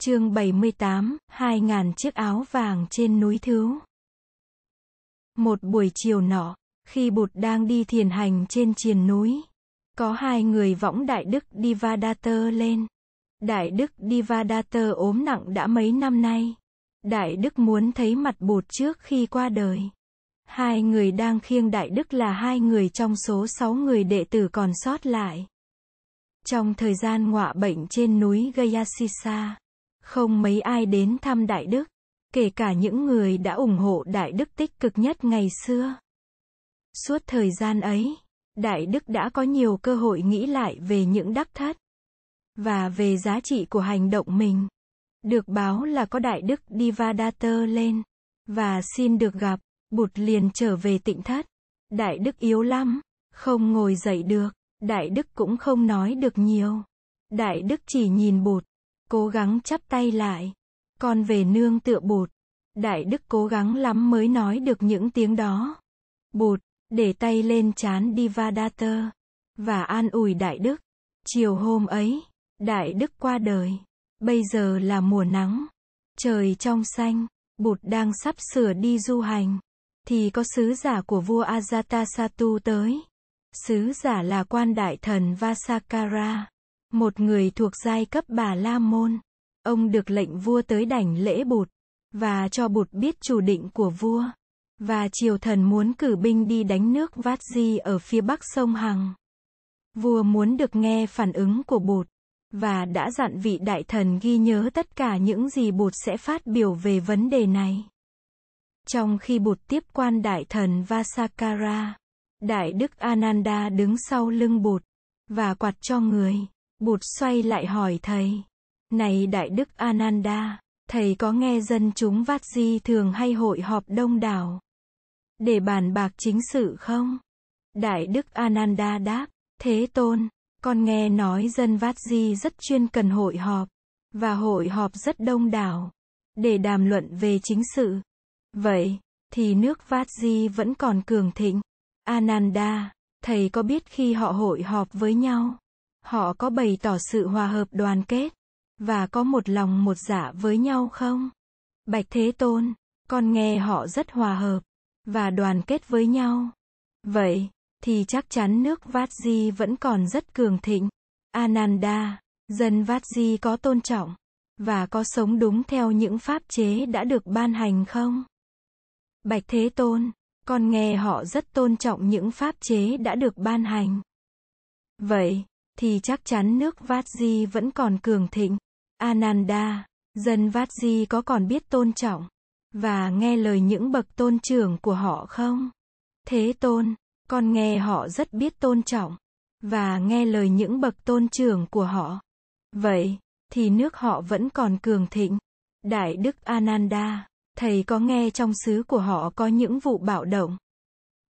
Chương 78, 2000 chiếc áo vàng trên núi Thứu. Một buổi chiều nọ, khi Bụt đang đi thiền hành trên triền núi, có hai người võng Đại Đức Divadatta lên. Đại Đức Divadatta ốm nặng đã mấy năm nay. Đại Đức muốn thấy mặt Bụt trước khi qua đời. Hai người đang khiêng Đại Đức là hai người trong số sáu người đệ tử còn sót lại. Trong thời gian ngọa bệnh trên núi Gayasisa, không mấy ai đến thăm Đại Đức, kể cả những người đã ủng hộ Đại Đức tích cực nhất ngày xưa. Suốt thời gian ấy, Đại Đức đã có nhiều cơ hội nghĩ lại về những đắc thất và về giá trị của hành động mình. Được báo là có Đại Đức Divadatta lên và xin được gặp, Bụt liền trở về tịnh thất. Đại Đức yếu lắm, không ngồi dậy được, Đại Đức cũng không nói được nhiều. Đại Đức chỉ nhìn Bụt, cố gắng chắp tay lại. Con về nương tựa Bụt. Đại Đức cố gắng lắm mới nói được những tiếng đó. Bụt, để tay lên chán Divadatta, và an ủi Đại Đức. Chiều hôm ấy, Đại Đức qua đời. Bây giờ là mùa nắng. Trời trong xanh, Bụt đang sắp sửa đi du hành. Thì có sứ giả của vua Ajatasattu tới. Sứ giả là quan đại thần Vasakara, một người thuộc giai cấp Bà La Môn. Ông được lệnh vua tới đảnh lễ Bụt, và cho Bụt biết chủ định của vua. Và triều thần muốn cử binh đi đánh nước Vát Di ở phía bắc sông Hằng. Vua muốn được nghe phản ứng của Bụt, và đã dặn vị đại thần ghi nhớ tất cả những gì Bụt sẽ phát biểu về vấn đề này. Trong khi Bụt tiếp quan đại thần Vasakara, Đại Đức Ananda đứng sau lưng Bụt, và quạt cho người. Bụt xoay lại hỏi thầy. Này Đại Đức Ananda, thầy có nghe dân chúng Vát Di thường hay hội họp đông đảo để bàn bạc chính sự không? Đại Đức Ananda đáp, Thế Tôn, con nghe nói dân Vát Di rất chuyên cần hội họp, và hội họp rất đông đảo, để đàm luận về chính sự. Vậy, thì nước Vát Di vẫn còn cường thịnh. Ananda, thầy có biết khi họ hội họp với nhau, họ có bày tỏ sự hòa hợp đoàn kết, và có một lòng một dạ với nhau không? Bạch Thế Tôn, con nghe họ rất hòa hợp, và đoàn kết với nhau. Vậy, thì chắc chắn nước Vát Di vẫn còn rất cường thịnh. Ananda, dân Vát Di có tôn trọng, và có sống đúng theo những pháp chế đã được ban hành không? Bạch Thế Tôn, con nghe họ rất tôn trọng những pháp chế đã được ban hành. Vậy, thì chắc chắn nước Vát Di vẫn còn cường thịnh. Ananda, dân Vát Di có còn biết tôn trọng và nghe lời những bậc tôn trưởng của họ không? Thế tôn, con nghe họ rất biết tôn trọng và nghe lời những bậc tôn trưởng của họ. Vậy, thì nước họ vẫn còn cường thịnh. Đại Đức Ananda, thầy có nghe trong xứ của họ có những vụ bạo động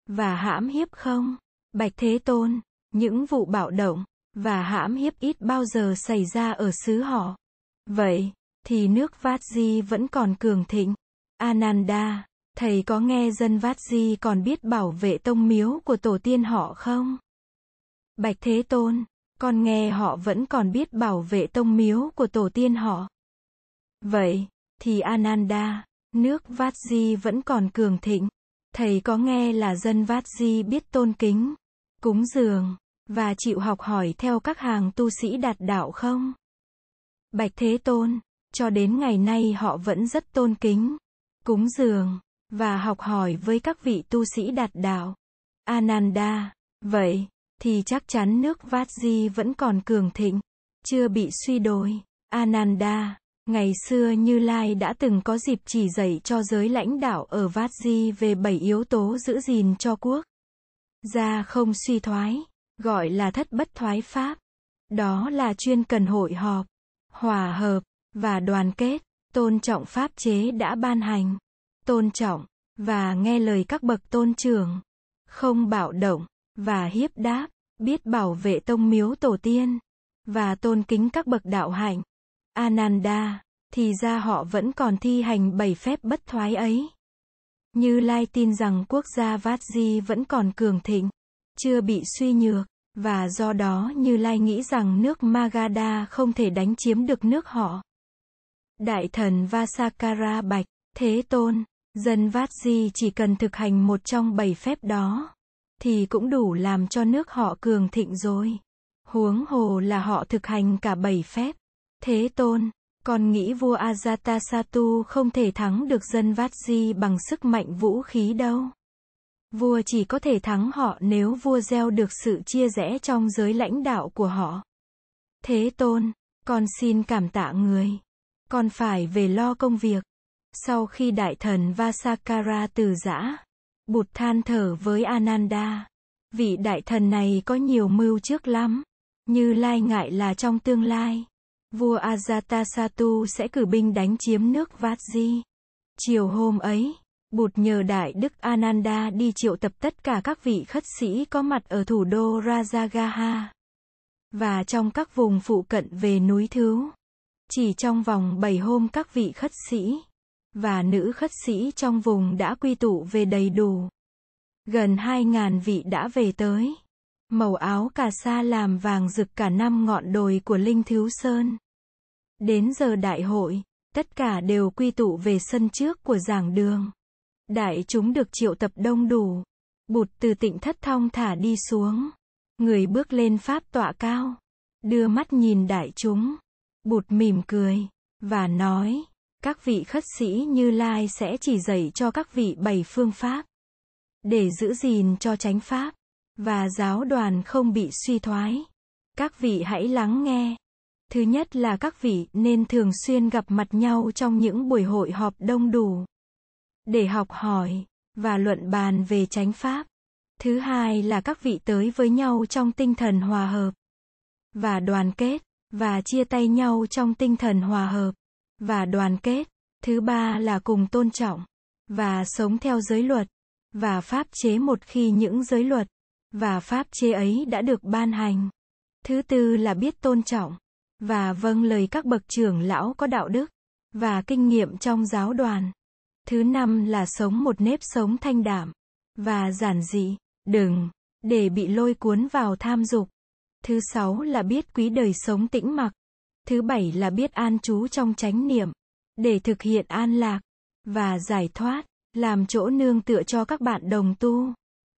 và hãm hiếp không? Bạch Thế Tôn, những vụ bạo động và hãm hiếp ít bao giờ xảy ra ở xứ họ. Vậy, thì nước Vát Di vẫn còn cường thịnh. Ananda, thầy có nghe dân Vát Di còn biết bảo vệ tông miếu của tổ tiên họ không? Bạch Thế Tôn, con nghe họ vẫn còn biết bảo vệ tông miếu của tổ tiên họ. Vậy, thì Ananda, nước Vát Di vẫn còn cường thịnh. Thầy có nghe là dân Vát Di biết tôn kính, cúng dường, và chịu học hỏi theo các hàng tu sĩ đạt đạo không? Bạch Thế Tôn, cho đến ngày nay họ vẫn rất tôn kính, cúng dường, và học hỏi với các vị tu sĩ đạt đạo. Ananda, vậy, thì chắc chắn nước Vát Di vẫn còn cường thịnh, chưa bị suy đồi. Ananda, ngày xưa Như Lai đã từng có dịp chỉ dạy cho giới lãnh đạo ở Vát Di về bảy yếu tố giữ gìn cho quốc. Gia không suy thoái, gọi là thất bất thoái pháp. Đó là chuyên cần hội họp, hòa hợp, và đoàn kết, tôn trọng pháp chế đã ban hành, tôn trọng, và nghe lời các bậc tôn trưởng, không bạo động, và hiếp đáp, biết bảo vệ tông miếu tổ tiên, và tôn kính các bậc đạo hạnh. Ananda, thì ra họ vẫn còn thi hành bảy phép bất thoái ấy. Như Lai tin rằng quốc gia Vatji vẫn còn cường thịnh, chưa bị suy nhược, và do đó Như Lai nghĩ rằng nước Magadha không thể đánh chiếm được nước họ. Đại thần Vasakara bạch, Thế Tôn, dân Vát Di chỉ cần thực hành một trong bảy phép đó, thì cũng đủ làm cho nước họ cường thịnh rồi. Huống hồ là họ thực hành cả bảy phép. Thế Tôn, Còn nghĩ vua Ajatasattu không thể thắng được dân Vát Di bằng sức mạnh vũ khí đâu. Vua chỉ có thể thắng họ nếu vua gieo được sự chia rẽ trong giới lãnh đạo của họ. Thế Tôn, con xin cảm tạ người. Con phải về lo công việc. Sau khi đại thần Vasakara từ giã, Bụt than thở với Ananda. Vị đại thần này có nhiều mưu trước lắm. Như lai ngại là trong tương lai, vua Ajatasattu sẽ cử binh đánh chiếm nước Vatji. Chiều hôm ấy, Bụt nhờ Đại Đức Ananda đi triệu tập tất cả các vị khất sĩ có mặt ở thủ đô Rajagaha và trong các vùng phụ cận về núi Thứ. Chỉ trong vòng 7 hôm các vị khất sĩ và nữ khất sĩ trong vùng đã quy tụ về đầy đủ. Gần 2.000 vị đã về tới. Màu áo cà sa làm vàng rực cả năm ngọn đồi của Linh Thiếu Sơn. Đến giờ đại hội, tất cả đều quy tụ về sân trước của giảng đường. Đại chúng được triệu tập đông đủ. Bụt từ tịnh thất thong thả đi xuống. Người bước lên pháp tọa cao. Đưa mắt nhìn đại chúng. Bụt mỉm cười. Và nói, các vị khất sĩ như Lai sẽ chỉ dạy cho các vị bảy phương pháp. Để giữ gìn cho chánh pháp. Và giáo đoàn không bị suy thoái. Các vị hãy lắng nghe. Thứ nhất là các vị nên thường xuyên gặp mặt nhau trong những buổi hội họp đông đủ để học hỏi và luận bàn về chánh pháp. Thứ hai là các vị tới với nhau trong tinh thần hòa hợp và đoàn kết và chia tay nhau trong tinh thần hòa hợp và đoàn kết. Thứ ba là cùng tôn trọng và sống theo giới luật và pháp chế một khi những giới luật và pháp chế ấy đã được ban hành. Thứ tư là biết tôn trọng và vâng lời các bậc trưởng lão có đạo đức và kinh nghiệm trong giáo đoàn. Thứ năm là sống một nếp sống thanh đạm và giản dị, đừng để bị lôi cuốn vào tham dục. Thứ sáu là biết quý đời sống tĩnh mặc. Thứ bảy là biết an trú trong chánh niệm để thực hiện an lạc và giải thoát, làm chỗ nương tựa cho các bạn đồng tu.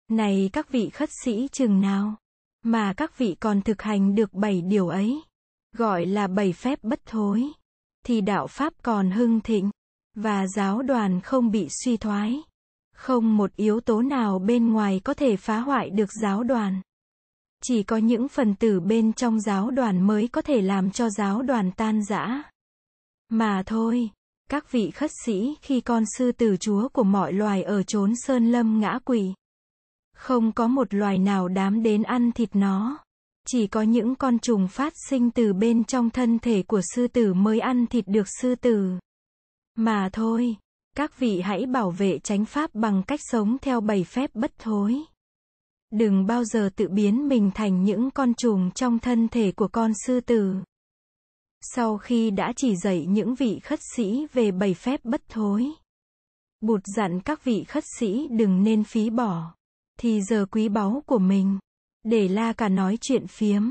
Này các vị khất sĩ chừng nào mà các vị còn thực hành được bảy điều ấy, gọi là bảy phép bất thối, thì đạo pháp còn hưng thịnh và giáo đoàn không bị suy thoái. Không một yếu tố nào bên ngoài có thể phá hoại được giáo đoàn. Chỉ có những phần tử bên trong giáo đoàn mới có thể làm cho giáo đoàn tan rã. Mà thôi, các vị khất sĩ khi con sư tử chúa của mọi loài ở chốn sơn lâm ngã quỷ. Không có một loài nào đám đến ăn thịt nó. Chỉ có những con trùng phát sinh từ bên trong thân thể của sư tử mới ăn thịt được sư tử. Mà thôi, các vị hãy bảo vệ chánh pháp bằng cách sống theo bảy phép bất thối. Đừng bao giờ tự biến mình thành những con trùng trong thân thể của con sư tử. Sau khi đã chỉ dạy những vị khất sĩ về bảy phép bất thối, Bụt dặn các vị khất sĩ đừng nên phí bỏ, thì giờ quý báu của mình, để la cả nói chuyện phiếm,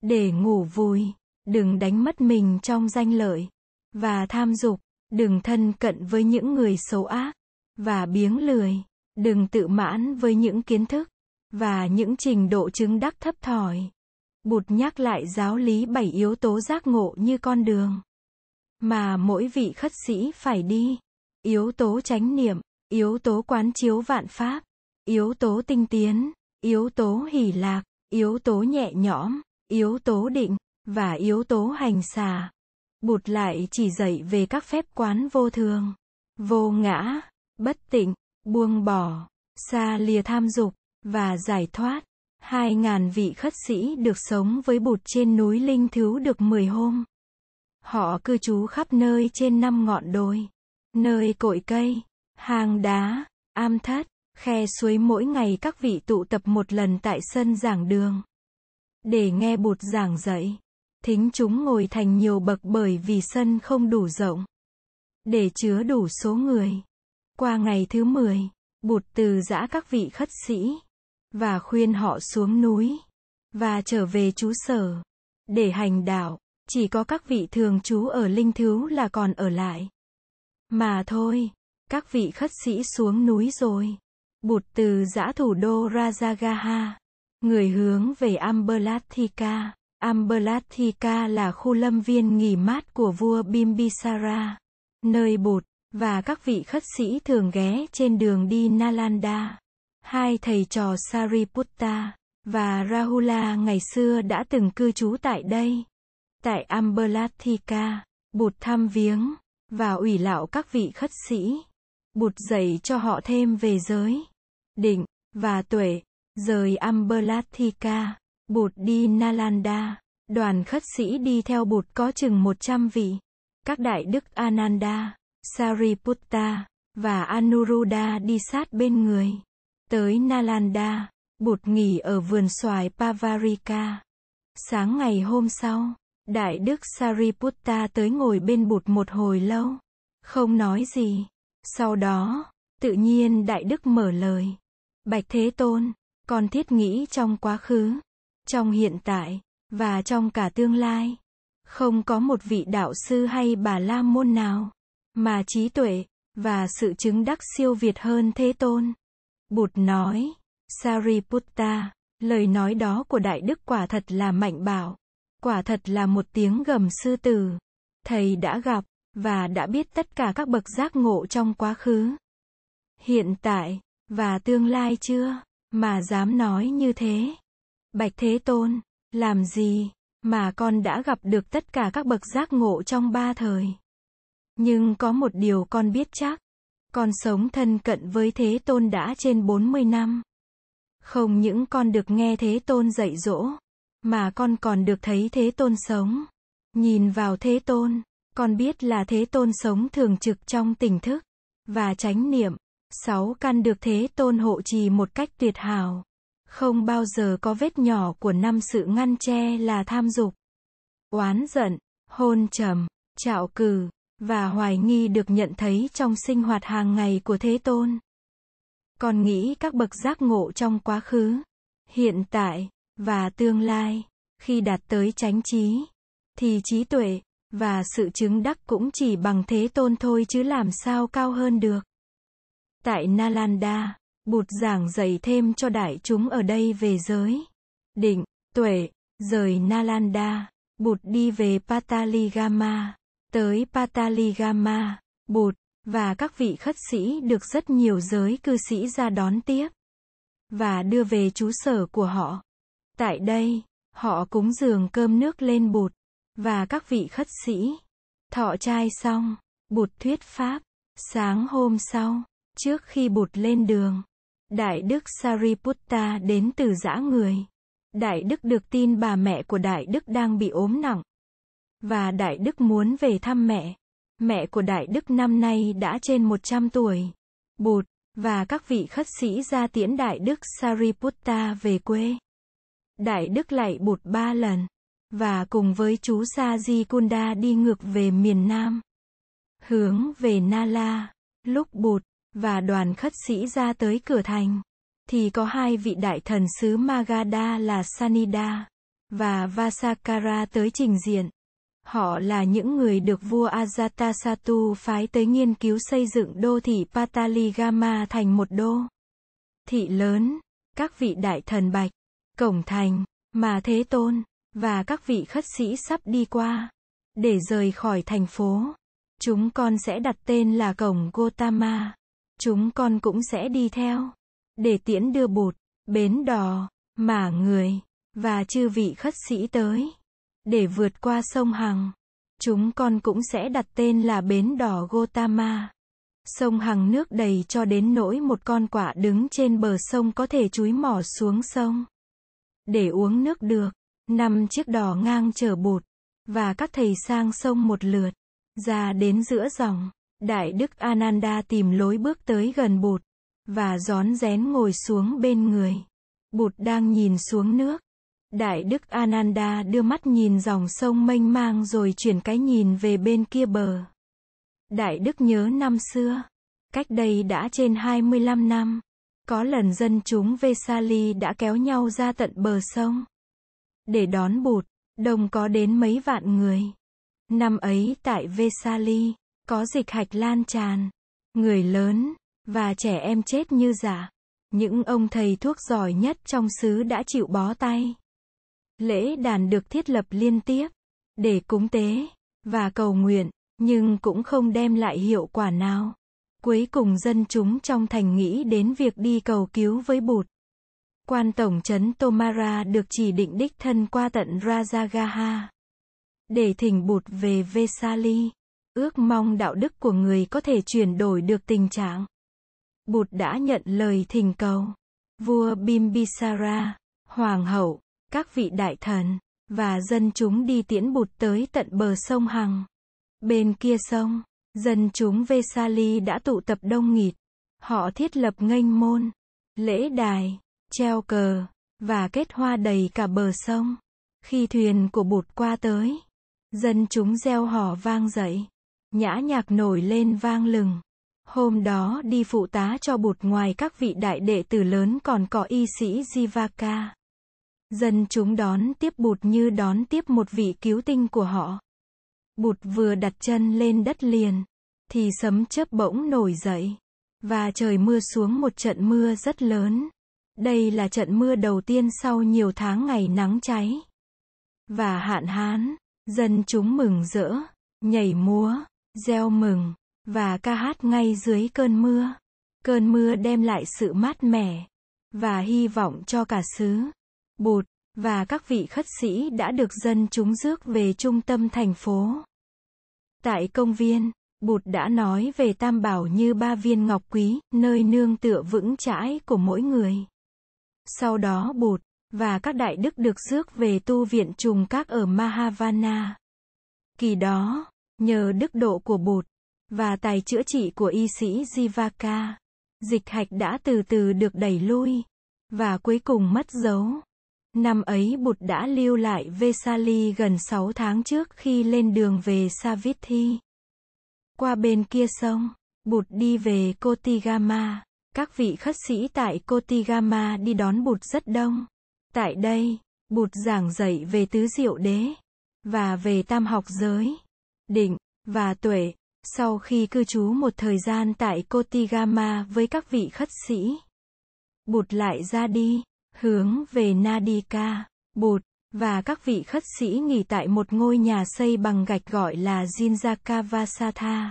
để ngủ vui, đừng đánh mất mình trong danh lợi, và tham dục, Đừng thân cận với những người xấu ác và biếng lười. Đừng tự mãn với những kiến thức và những trình độ chứng đắc thấp thỏi. Bụt nhắc lại giáo lý bảy yếu tố giác ngộ như con đường mà mỗi vị khất sĩ phải đi. Yếu tố chánh niệm, yếu tố quán chiếu vạn pháp, yếu tố tinh tiến, yếu tố hỷ lạc, yếu tố nhẹ nhõm, yếu tố định và yếu tố hành xà. Bụt lại chỉ dạy về các phép quán vô thường, vô ngã, bất tịnh, buông bỏ, xa lìa tham dục, và giải thoát. Hai ngàn vị khất sĩ được sống với Bụt trên núi Linh Thứ được 10 hôm. Họ cư trú khắp nơi trên năm ngọn đồi, nơi cội cây, hang đá, am thất, khe suối mỗi ngày các vị tụ tập một lần tại sân giảng đường. Để nghe Bụt giảng dạy thính chúng ngồi thành nhiều bậc bởi vì sân không đủ rộng để chứa đủ số người. Qua ngày thứ 10, Bụt từ giã các vị khất sĩ và khuyên họ xuống núi và trở về trú sở để hành đạo. Chỉ có các vị thường trú ở linh thiếu là còn ở lại. Mà thôi, các vị khất sĩ xuống núi rồi. Bụt từ giã thủ đô Rajagaha, người hướng về Amberlathika. Amberlathika là khu lâm viên nghỉ mát của vua Bimbisara, nơi Bụt và các vị khất sĩ thường ghé trên đường đi Nalanda. Hai thầy trò Sariputta và Rahula ngày xưa đã từng cư trú tại đây. Tại Amberlathika, Bụt thăm viếng và ủy lạo các vị khất sĩ. Bụt dạy cho họ thêm về giới, định và tuệ. Rời Amberlathika. Bụt đi Nalanda. Đoàn khất sĩ đi theo Bụt có chừng 100 vị. Các đại đức Ananda, Sariputta và Anuruddha đi sát bên người. Tới Nalanda, Bụt nghỉ ở vườn xoài Pavarika. Sáng ngày hôm sau, Đại Đức Sariputta tới ngồi bên Bụt một hồi lâu. Không nói gì. Sau đó, tự nhiên Đại Đức mở lời. Bạch Thế Tôn, con thiết nghĩ trong quá khứ, trong hiện tại, và trong cả tương lai. Không có một vị đạo sư hay bà la môn nào, mà trí tuệ, và sự chứng đắc siêu việt hơn Thế Tôn. Bụt nói, Sariputta, lời nói đó của Đại Đức quả thật là mạnh bảo. Quả thật là một tiếng gầm sư tử. Thầy đã gặp, và đã biết tất cả các bậc giác ngộ trong quá khứ. Hiện tại, và tương lai chưa, mà dám nói như thế. Bạch Thế Tôn, làm gì, mà con đã gặp được tất cả các bậc giác ngộ trong ba thời. Nhưng có một điều con biết chắc, con sống thân cận với Thế Tôn đã trên 40 năm. Không những con được nghe Thế Tôn dạy dỗ, mà con còn được thấy Thế Tôn sống. Nhìn vào Thế Tôn, con biết là Thế Tôn sống thường trực trong tỉnh thức và chánh niệm. Sáu căn được Thế Tôn hộ trì một cách tuyệt hảo. Không bao giờ có vết nhỏ của năm sự ngăn che là tham dục, oán giận, hôn trầm, trạo cử, và hoài nghi được nhận thấy trong sinh hoạt hàng ngày của Thế Tôn. Còn nghĩ các bậc giác ngộ trong quá khứ, hiện tại, và tương lai, khi đạt tới chánh trí, thì trí tuệ, và sự chứng đắc cũng chỉ bằng Thế Tôn thôi chứ làm sao cao hơn được. Tại Nalanda, Bụt giảng dạy thêm cho đại chúng ở đây về giới, định, tuệ, rời Nalanda, Bụt đi về Pataligama. Tới Pataligama, Bụt, và các vị khất sĩ được rất nhiều giới cư sĩ ra đón tiếp. Và đưa về trú sở của họ. Tại đây, họ cúng dường cơm nước lên Bụt, và các vị khất sĩ. Thọ trai xong, Bụt thuyết pháp. Sáng hôm sau, trước khi Bụt lên đường, Đại Đức Sariputta đến từ dã người. Đại Đức được tin bà mẹ của Đại Đức đang bị ốm nặng. Và Đại Đức muốn về thăm mẹ. Mẹ của Đại Đức năm nay đã trên 100 tuổi. Bụt, và các vị khất sĩ ra tiễn Đại Đức Sariputta về quê. Đại Đức lại Bụt ba lần. Và cùng với chú Sa Di Kunda đi ngược về miền Nam. Hướng về Nala. Lúc Bụt, và đoàn khất sĩ ra tới cửa thành, thì có hai vị đại thần sứ Magadha là Sanida và Vasakara tới trình diện. Họ là những người được vua Ajatasattu phái tới nghiên cứu xây dựng đô thị Pataligama thành một đô thị lớn. Các vị đại thần bạch, cổng thành, mà Thế Tôn, và các vị khất sĩ sắp đi qua, để rời khỏi thành phố. Chúng con sẽ đặt tên là cổng Gotama. Chúng con cũng sẽ đi theo. Để tiễn đưa bụt, bến đò, mả người, và chư vị khất sĩ tới. Để vượt qua sông Hằng. Chúng con cũng sẽ đặt tên là bến đò Gotama. Sông Hằng nước đầy cho đến nỗi một con quạ đứng trên bờ sông có thể chúi mỏ xuống sông. Để uống nước được, năm chiếc đò ngang chở bụt, và các thầy sang sông một lượt, ra đến giữa dòng. Đại Đức Ananda tìm lối bước tới gần Bụt, và gión rén ngồi xuống bên người. Bụt đang nhìn xuống nước. Đại Đức Ananda đưa mắt nhìn dòng sông mênh mang rồi chuyển cái nhìn về bên kia bờ. Đại Đức nhớ năm xưa, cách đây đã trên 25 năm, có lần dân chúng Vesali đã kéo nhau ra tận bờ sông để đón Bụt, Đồng có đến mấy vạn người. Năm ấy tại Vesali, có dịch hạch lan tràn, người lớn và trẻ em chết như giả. Những ông thầy thuốc giỏi nhất trong xứ đã chịu bó tay. Lễ đàn được thiết lập liên tiếp để cúng tế và cầu nguyện, nhưng cũng không đem lại hiệu quả nào. Cuối cùng dân chúng trong thành nghĩ đến việc đi cầu cứu với bụt. Quan tổng trấn Tomara được chỉ định đích thân qua tận Rajagaha để thỉnh bụt về Vesali, ước mong đạo đức của người có thể chuyển đổi được tình trạng. Bụt đã nhận lời thỉnh cầu. Vua Bimbisara, hoàng hậu, các vị đại thần và dân chúng đi tiễn bụt tới tận bờ sông Hằng. Bên kia sông, dân chúng Vesali đã tụ tập đông nghịt. Họ thiết lập nghênh môn, lễ đài, treo cờ, và kết hoa đầy cả bờ sông. Khi thuyền của bụt qua tới, dân chúng gieo hò vang dậy. Nhã nhạc nổi lên vang lừng. Hôm đó đi phụ tá cho bụt ngoài các vị đại đệ tử lớn còn có y sĩ Jivaka. Dân chúng đón tiếp bụt như đón tiếp một vị cứu tinh của họ. Bụt vừa đặt chân lên đất liền, thì sấm chớp bỗng nổi dậy, và trời mưa xuống một trận mưa rất lớn. Đây là trận mưa đầu tiên sau nhiều tháng ngày nắng cháy và hạn hán. Dân chúng mừng rỡ, nhảy múa, gieo mừng và ca hát ngay dưới cơn mưa. Cơn mưa đem lại sự mát mẻ và hy vọng cho cả xứ. Bụt và các vị khất sĩ đã được dân chúng rước về trung tâm thành phố. Tại công viên, Bụt đã nói về tam bảo như ba viên ngọc quý, nơi nương tựa vững chãi của mỗi người. Sau đó Bụt và các đại đức được rước về tu viện trùng các ở Mahavana. Kỳ đó, nhờ đức độ của Bụt và tài chữa trị của y sĩ Jivaka, dịch hạch đã từ từ được đẩy lui và cuối cùng mất dấu. Năm ấy Bụt đã lưu lại Vesali gần 6 tháng trước khi lên đường về Savithi. Qua bên kia sông, Bụt đi về Kotigama. Các vị khất sĩ tại Kotigama đi đón Bụt rất đông. Tại đây, Bụt giảng dạy về tứ diệu đế và về tam học giới, định và tuệ. Sau khi cư trú một thời gian tại Kotigama với các vị khất sĩ, Bụt lại ra đi, hướng về Nadika. Bụt và các vị khất sĩ nghỉ tại một ngôi nhà xây bằng gạch gọi là Jinjakavasatha.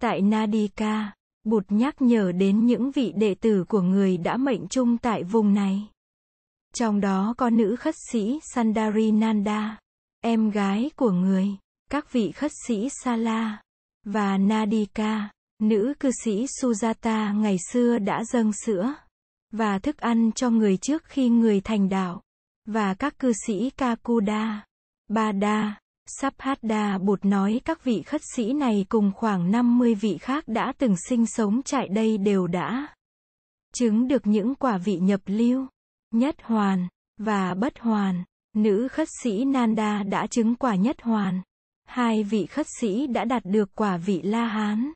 Tại Nadika, Bụt nhắc nhở đến những vị đệ tử của người đã mệnh chung tại vùng này. Trong đó có nữ khất sĩ Sandari Nanda, em gái của người, các vị khất sĩ Sala và Nadika, nữ cư sĩ Sujata ngày xưa đã dâng sữa và thức ăn cho người trước khi người thành đạo, và các cư sĩ Kakuda, Bada, Sabhada Bụt nói các vị khất sĩ này cùng khoảng 50 vị khác đã từng sinh sống tại đây đều đã chứng được những quả vị nhập lưu, nhất hoàn, và bất hoàn. Nữ khất sĩ Nanda đã chứng quả nhất hoàn. Hai vị khất sĩ đã đạt được quả vị La Hán.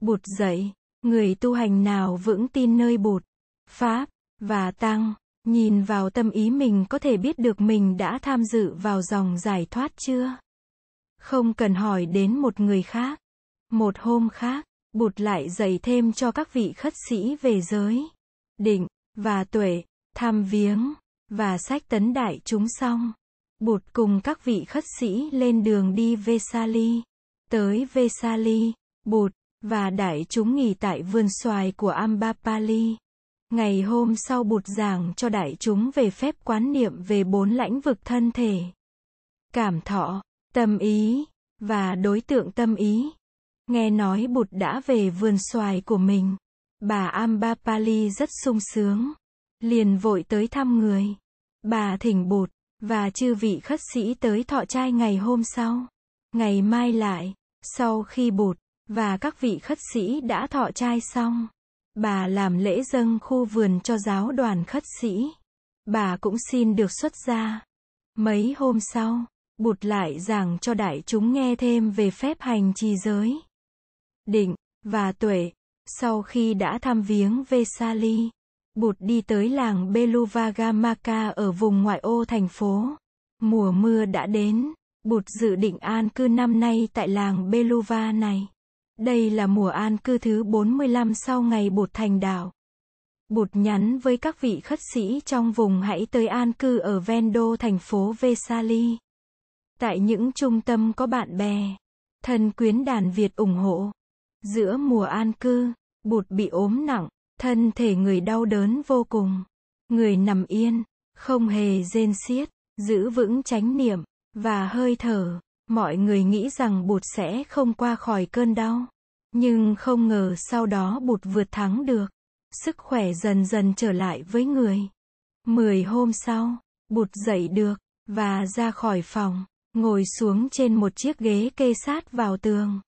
Bụt dạy, người tu hành nào vững tin nơi Bụt, Pháp, và Tăng, nhìn vào tâm ý mình có thể biết được mình đã tham dự vào dòng giải thoát chưa? Không cần hỏi đến một người khác. Một hôm khác, Bụt lại dạy thêm cho các vị khất sĩ về giới, định, và tuệ, tham viếng, và sách tấn đại chúng xong. Bụt cùng các vị khất sĩ lên đường đi Vesali. Tới Vesali, Bụt, và đại chúng nghỉ tại vườn xoài của Ambapali. Ngày hôm sau Bụt giảng cho đại chúng về phép quán niệm về bốn lãnh vực thân thể. Cảm thọ, tâm ý, và đối tượng tâm ý. Nghe nói Bụt đã về vườn xoài của mình. Bà Ambapali rất sung sướng. Liền vội tới thăm người. Bà thỉnh Bụt, và chư vị khất sĩ tới thọ trai ngày hôm sau. Ngày mai lại, sau khi Bụt, và các vị khất sĩ đã thọ trai xong. Bà làm lễ dâng khu vườn cho giáo đoàn khất sĩ. Bà cũng xin được xuất gia. Mấy hôm sau, Bụt lại giảng cho đại chúng nghe thêm về phép hành trì giới, định, và tuệ. Sau khi đã thăm viếng Vesali, Bụt đi tới làng Beluvagamaka ở vùng ngoại ô thành phố. Mùa mưa đã đến. Bụt dự định an cư năm nay tại làng Beluva này. Đây là mùa an cư thứ 45 sau ngày Bụt thành đạo. Bụt nhắn với các vị khất sĩ trong vùng hãy tới an cư ở Vendo thành phố Vesali. Tại những trung tâm có bạn bè, thân quyến đàn Việt ủng hộ. Giữa mùa an cư, Bụt bị ốm nặng, thân thể người đau đớn vô cùng. Người nằm yên, không hề rên xiết, giữ vững chánh niệm và hơi thở. Mọi người nghĩ rằng Bụt sẽ không qua khỏi cơn đau. Nhưng không ngờ sau đó Bụt vượt thắng được. Sức khỏe dần dần trở lại với người. Mười hôm sau, Bụt dậy được, và ra khỏi phòng, ngồi xuống trên một chiếc ghế kê sát vào tường.